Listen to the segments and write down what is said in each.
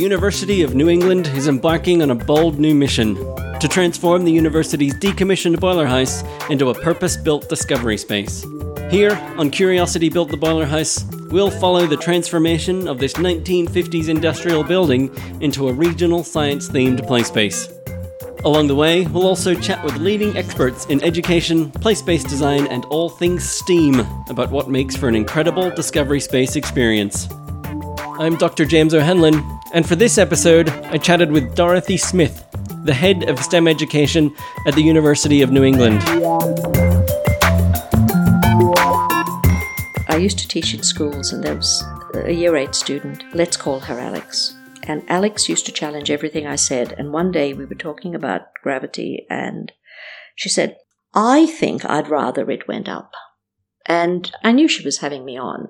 University of New England is embarking on a bold new mission to transform the university's decommissioned boiler house into a purpose built discovery space. Here, on Curiosity Built the Boiler House, we'll follow the transformation of this 1950s industrial building into a regional science themed play space. Along the way, we'll also chat with leading experts in education, place based design, and all things STEAM about what makes for an incredible discovery space experience. I'm Dr. James O'Hanlon, and for this episode, I chatted with Dorothy Smith, the head of STEM education at the University of New England. I used to teach in schools, and there was a year eight student. Let's call her Alex. And Alex used to challenge everything I said. And one day we were talking about gravity, and she said, I think I'd rather it went up. And I knew she was having me on.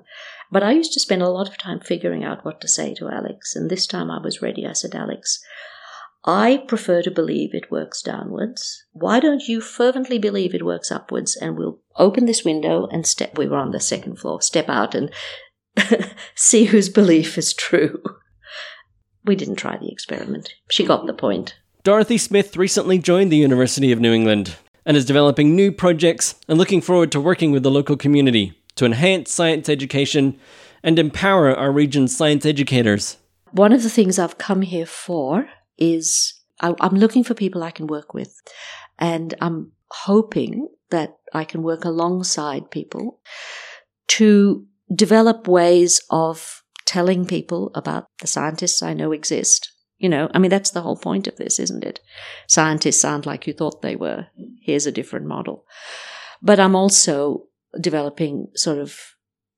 But I used to spend a lot of time figuring out what to say to Alex. And this time I was ready. I said, Alex, I prefer to believe it works downwards. Why don't you fervently believe it works upwards? And we'll open this window and step. We were on the second floor. Step out and see whose belief is true. We didn't try the experiment. She got the point. Dorothy Smith recently joined the University of New England and is developing new projects and looking forward to working with the local community to enhance science education and empower our region's science educators. One of the things I've come here for is I'm looking for people I can work with, and I'm hoping that I can work alongside people to develop ways of telling people about the scientists I know exist. You know, I mean, that's the whole point of this, isn't it? Scientists aren't like you thought they were. Here's a different model. But I'm also developing sort of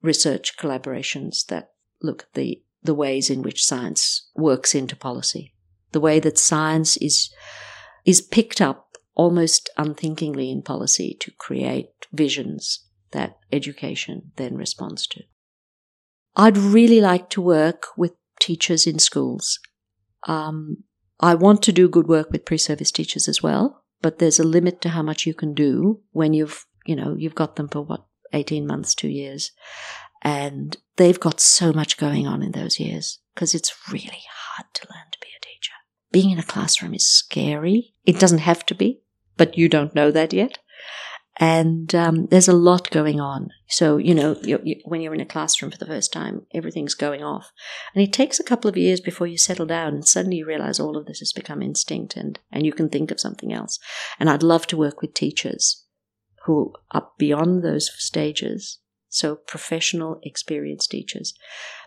research collaborations that look at the, the ways in which science works into policy, the way that science is, is picked up almost unthinkingly in policy to create visions that education then responds to. I'd really like to work with teachers in schools. Um, I want to do good work with pre-service teachers as well, but there's a limit to how much you can do when you've, you know, you've got them for what, 18 months, two years. And they've got so much going on in those years because it's really hard to learn to be a teacher. Being in a classroom is scary. It doesn't have to be, but you don't know that yet and um, there's a lot going on. So you know, you're, you, when you're in a classroom for the first time, everything's going off, and it takes a couple of years before you settle down, and suddenly you realize all of this has become instinct, and and you can think of something else. And I'd love to work with teachers who are beyond those stages, so professional, experienced teachers,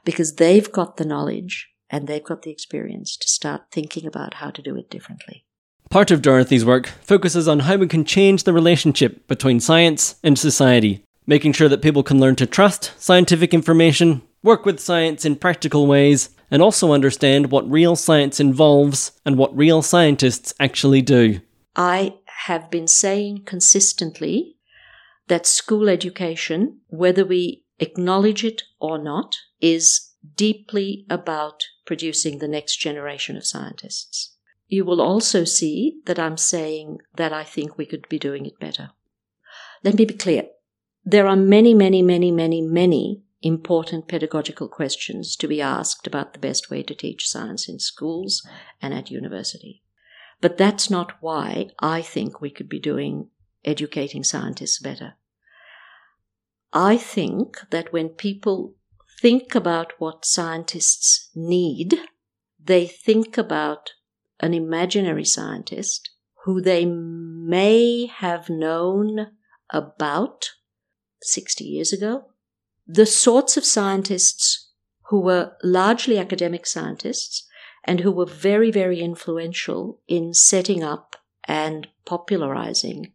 because they've got the knowledge and they've got the experience to start thinking about how to do it differently. Part of Dorothy's work focuses on how we can change the relationship between science and society, making sure that people can learn to trust scientific information, work with science in practical ways, and also understand what real science involves and what real scientists actually do. I have been saying consistently that school education, whether we acknowledge it or not, is deeply about producing the next generation of scientists you will also see that I'm saying that I think we could be doing it better. Let me be clear. There are many, many, many, many, many important pedagogical questions to be asked about the best way to teach science in schools and at university. But that's not why I think we could be doing educating scientists better. I think that when people think about what scientists need, they think about an imaginary scientist who they may have known about 60 years ago. The sorts of scientists who were largely academic scientists and who were very, very influential in setting up and popularizing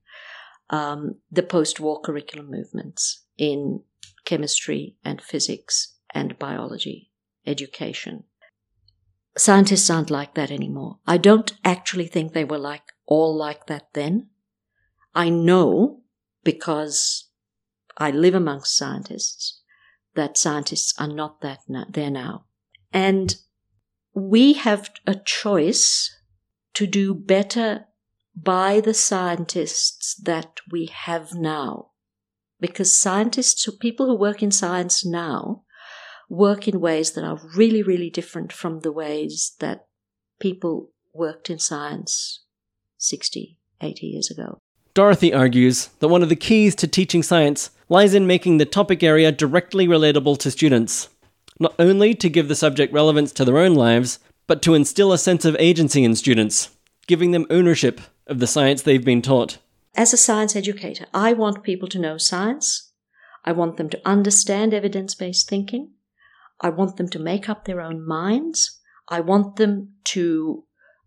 um, the post war curriculum movements in chemistry and physics and biology education scientists aren't like that anymore. I don't actually think they were like all like that then. I know because I live amongst scientists that scientists are not that there now. And we have a choice to do better by the scientists that we have now. Because scientists, people who work in science now, work in ways that are really, really different from the ways that people worked in science 60, 80 years ago. Dorothy argues that one of the keys to teaching science lies in making the topic area directly relatable to students, not only to give the subject relevance to their own lives, but to instill a sense of agency in students, giving them ownership of the science they've been taught. As a science educator, I want people to know science. I want them to understand evidence based thinking. I want them to make up their own minds. I want them to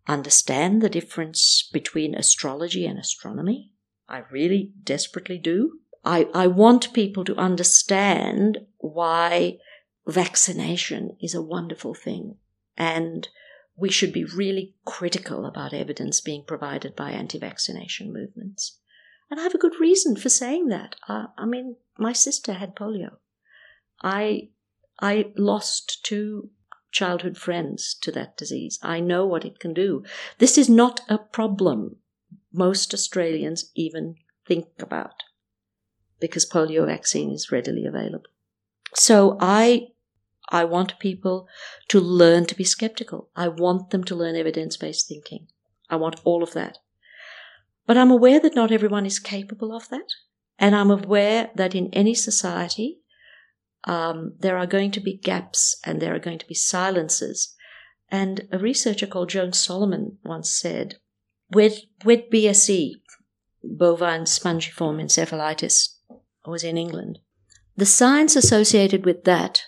understand the difference between astrology and astronomy. I really desperately do. I, I want people to understand why vaccination is a wonderful thing and we should be really critical about evidence being provided by anti vaccination movements. And I have a good reason for saying that. I mean, my sister had polio. I, I lost two childhood friends to that disease. I know what it can do. This is not a problem most Australians even think about because polio vaccine is readily available. So I I want people to learn to be skeptical. I want them to learn evidence-based thinking. I want all of that. But I'm aware that not everyone is capable of that. And I'm aware that in any society, um, there are going to be gaps and there are going to be silences. And a researcher called Joan Solomon once said, with, with BSE, bovine spongiform encephalitis, was in England, the science associated with that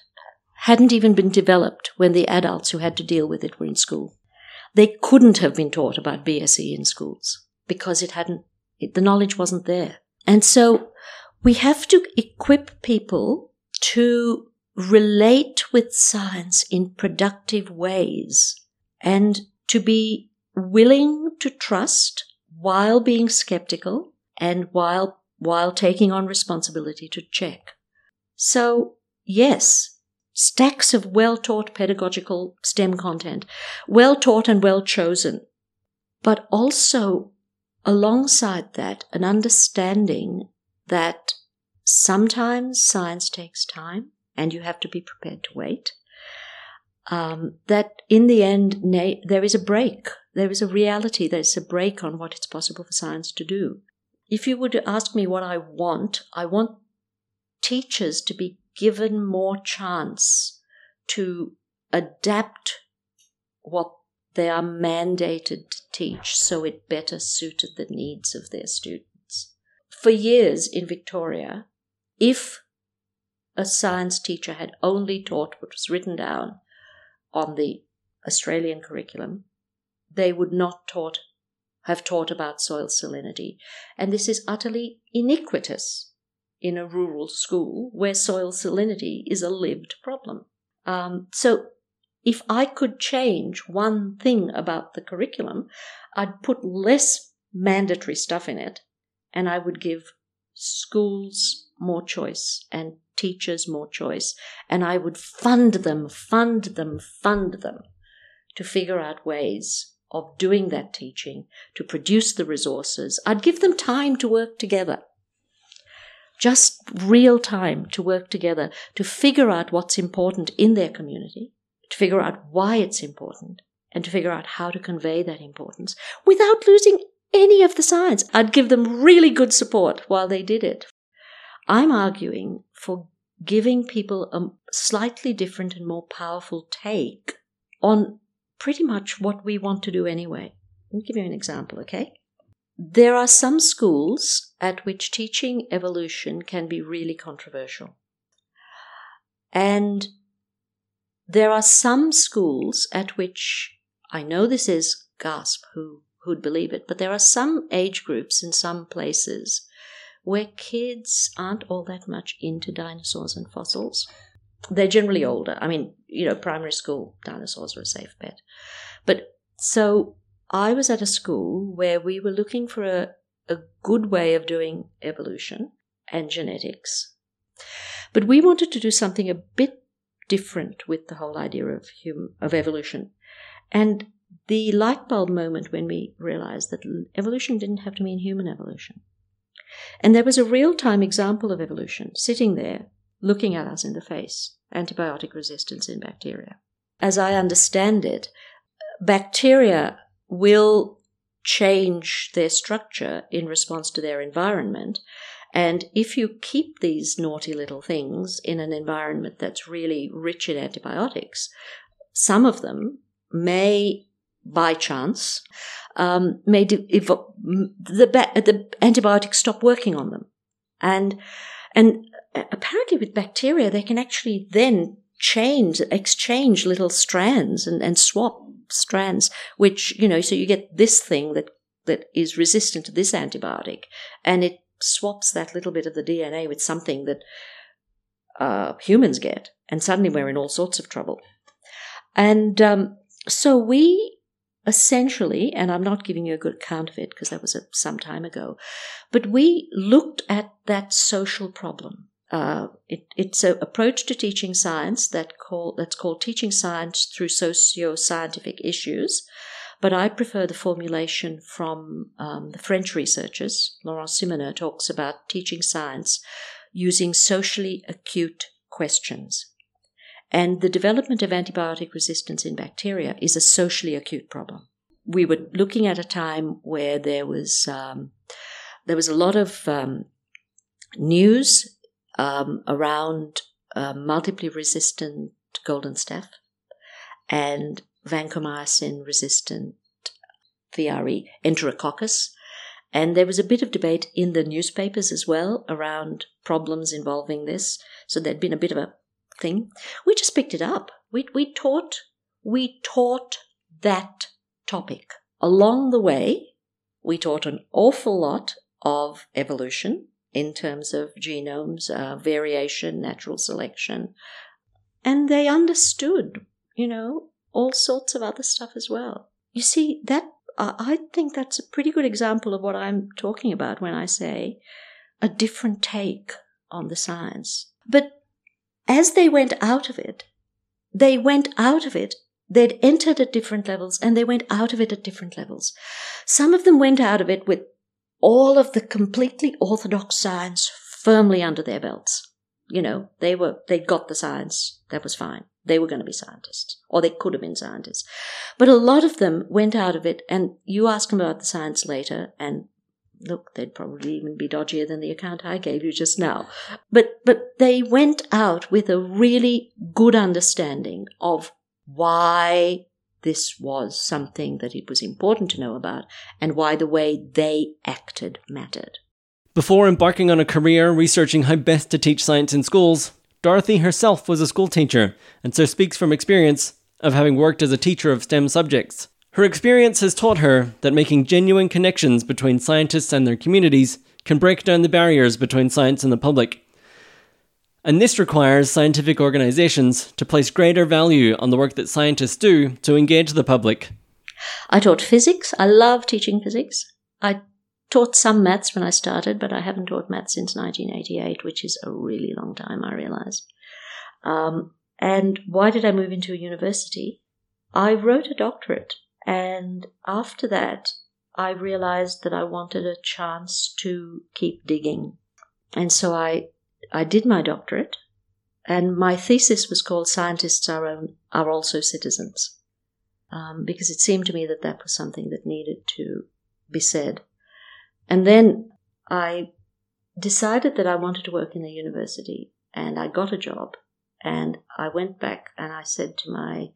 hadn't even been developed when the adults who had to deal with it were in school. They couldn't have been taught about BSE in schools because it hadn't, it, the knowledge wasn't there. And so we have to equip people to relate with science in productive ways and to be willing to trust while being skeptical and while while taking on responsibility to check. So, yes, stacks of well-taught pedagogical STEM content, well taught and well chosen, but also alongside that an understanding that sometimes science takes time and you have to be prepared to wait. Um, that in the end, na- there is a break. There is a reality. There's a break on what it's possible for science to do. If you were to ask me what I want, I want teachers to be given more chance to adapt what they are mandated to teach so it better suited the needs of their students. For years in Victoria, if a science teacher had only taught what was written down on the Australian curriculum, they would not taught, have taught about soil salinity. And this is utterly iniquitous in a rural school where soil salinity is a lived problem. Um, so if I could change one thing about the curriculum, I'd put less mandatory stuff in it and I would give schools more choice and teachers more choice. And I would fund them, fund them, fund them to figure out ways of doing that teaching, to produce the resources. I'd give them time to work together. Just real time to work together to figure out what's important in their community, to figure out why it's important, and to figure out how to convey that importance without losing any of the science. I'd give them really good support while they did it. I'm arguing for giving people a slightly different and more powerful take on pretty much what we want to do anyway. Let me give you an example, okay? There are some schools at which teaching evolution can be really controversial. And there are some schools at which I know this is gasp who who'd believe it, but there are some age groups in some places where kids aren't all that much into dinosaurs and fossils. They're generally older. I mean, you know, primary school dinosaurs are a safe bet. But so I was at a school where we were looking for a, a good way of doing evolution and genetics. But we wanted to do something a bit different with the whole idea of hum, of evolution. And the light bulb moment when we realized that evolution didn't have to mean human evolution. And there was a real time example of evolution sitting there looking at us in the face. antibiotic resistance in bacteria. As I understand it, bacteria will change their structure in response to their environment. And if you keep these naughty little things in an environment that's really rich in antibiotics, some of them may, by chance, um, may de- the, the antibiotics stop working on them. And, and apparently with bacteria, they can actually then change, exchange little strands and, and swap strands, which, you know, so you get this thing that, that is resistant to this antibiotic and it swaps that little bit of the DNA with something that uh, humans get. And suddenly we're in all sorts of trouble. And um, so we essentially, and I'm not giving you a good account of it because that was a, some time ago, but we looked at that social problem uh, it, it's an approach to teaching science that call, that's called teaching science through socio-scientific issues. But I prefer the formulation from um, the French researchers. Laurent Simonneaux talks about teaching science using socially acute questions. And the development of antibiotic resistance in bacteria is a socially acute problem. We were looking at a time where there was um, there was a lot of um, news um, around uh, multiply resistant golden staph and vancomycin resistant VRE, enterococcus. And there was a bit of debate in the newspapers as well around problems involving this. So there'd been a bit of a thing. We just picked it up. We, we taught, we taught that topic. Along the way, we taught an awful lot of evolution in terms of genomes, uh, variation, natural selection. And they understood, you know, all sorts of other stuff as well. You see, that uh, I think that's a pretty good example of what I'm talking about when I say a different take on the science. But as they went out of it, they went out of it they'd entered at different levels and they went out of it at different levels. Some of them went out of it with all of the completely orthodox science firmly under their belts. You know, they were, they got the science. That was fine. They were going to be scientists, or they could have been scientists. But a lot of them went out of it, and you ask them about the science later, and look, they'd probably even be dodgier than the account I gave you just now. But, but they went out with a really good understanding of why this was something that it was important to know about and why the way they acted mattered. Before embarking on a career researching how best to teach science in schools, Dorothy herself was a school teacher and so speaks from experience of having worked as a teacher of STEM subjects. Her experience has taught her that making genuine connections between scientists and their communities can break down the barriers between science and the public and this requires scientific organizations to place greater value on the work that scientists do to engage the public. I taught physics. I love teaching physics. I taught some maths when I started, but I haven't taught maths since 1988, which is a really long time, I realize. Um, and why did I move into a university? I wrote a doctorate, and after that, I realized that I wanted a chance to keep digging. And so I I did my doctorate, and my thesis was called "Scientists are, own, are also citizens," um, because it seemed to me that that was something that needed to be said. And then I decided that I wanted to work in a university, and I got a job, and I went back and I said to my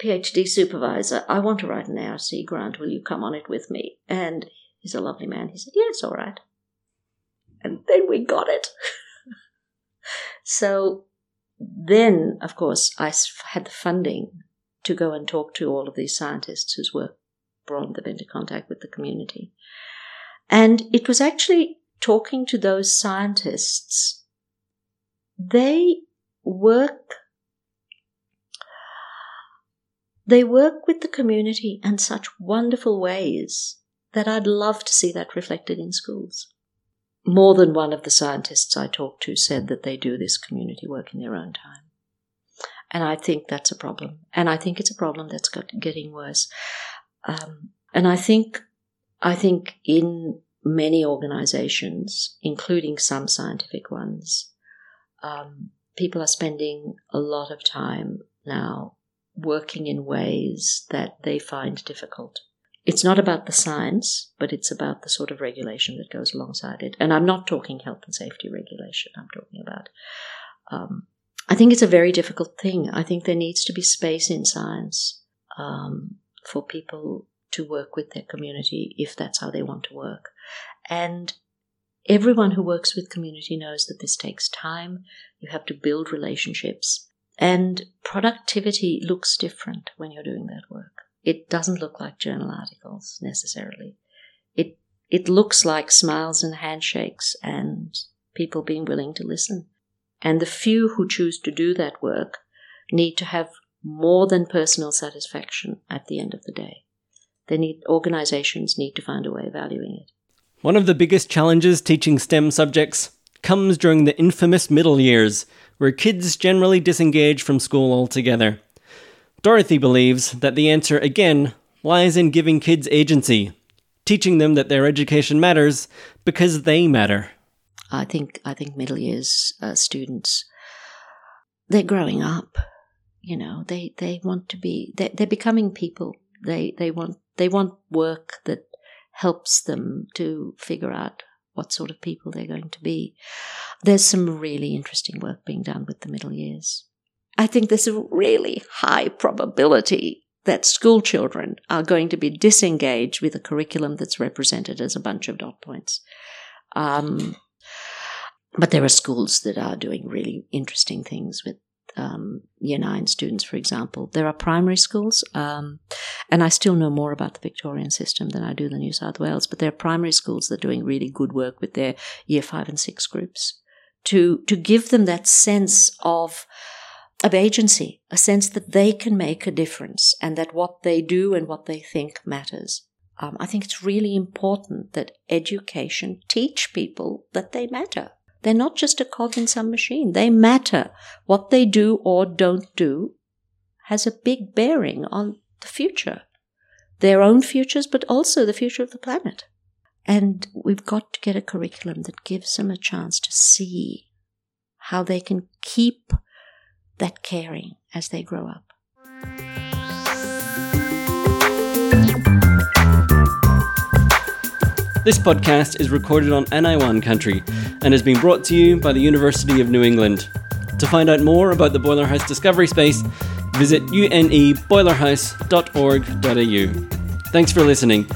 PhD supervisor, I want to write an ARC grant. Will you come on it with me? And he's a lovely man. He said, Yes, all right and then we got it. so then, of course, I had the funding to go and talk to all of these scientists whose work brought them into contact with the community. And it was actually talking to those scientists. They work they work with the community in such wonderful ways that I'd love to see that reflected in schools more than one of the scientists I talked to said that they do this community work in their own time. And I think that's a problem. And I think it's a problem that's getting worse. Um, and I think, I think in many organizations, including some scientific ones, um, people are spending a lot of time now working in ways that they find difficult. It's not about the science, but it's about the sort of regulation that goes alongside it. And I'm not talking health and safety regulation, I'm talking about. Um, I think it's a very difficult thing. I think there needs to be space in science um, for people to work with their community if that's how they want to work. And everyone who works with community knows that this takes time. You have to build relationships. And productivity looks different when you're doing that work. It doesn't look like journal articles necessarily. It, it looks like smiles and handshakes and people being willing to listen. And the few who choose to do that work need to have more than personal satisfaction at the end of the day. They need organizations need to find a way of valuing it. One of the biggest challenges teaching STEM subjects comes during the infamous middle years, where kids generally disengage from school altogether. Dorothy believes that the answer again lies in giving kids agency, teaching them that their education matters because they matter. I think I think middle years uh, students they're growing up. You know, they they want to be they they're becoming people. They they want they want work that helps them to figure out what sort of people they're going to be. There's some really interesting work being done with the middle years. I think there's a really high probability that school children are going to be disengaged with a curriculum that's represented as a bunch of dot points. Um, but there are schools that are doing really interesting things with um, year nine students, for example. There are primary schools, um, and I still know more about the Victorian system than I do the New South Wales, but there are primary schools that are doing really good work with their year five and six groups to, to give them that sense of, of agency, a sense that they can make a difference and that what they do and what they think matters. Um, I think it's really important that education teach people that they matter they're not just a cog in some machine. They matter. What they do or don't do has a big bearing on the future. Their own futures, but also the future of the planet. And we've got to get a curriculum that gives them a chance to see how they can keep that caring as they grow up. This podcast is recorded on Anaiwan country and has been brought to you by the University of New England. To find out more about the Boiler House Discovery Space, visit uneboilerhouse.org.au. Thanks for listening.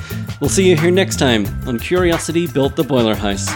We'll see you here next time on Curiosity Built the Boiler House.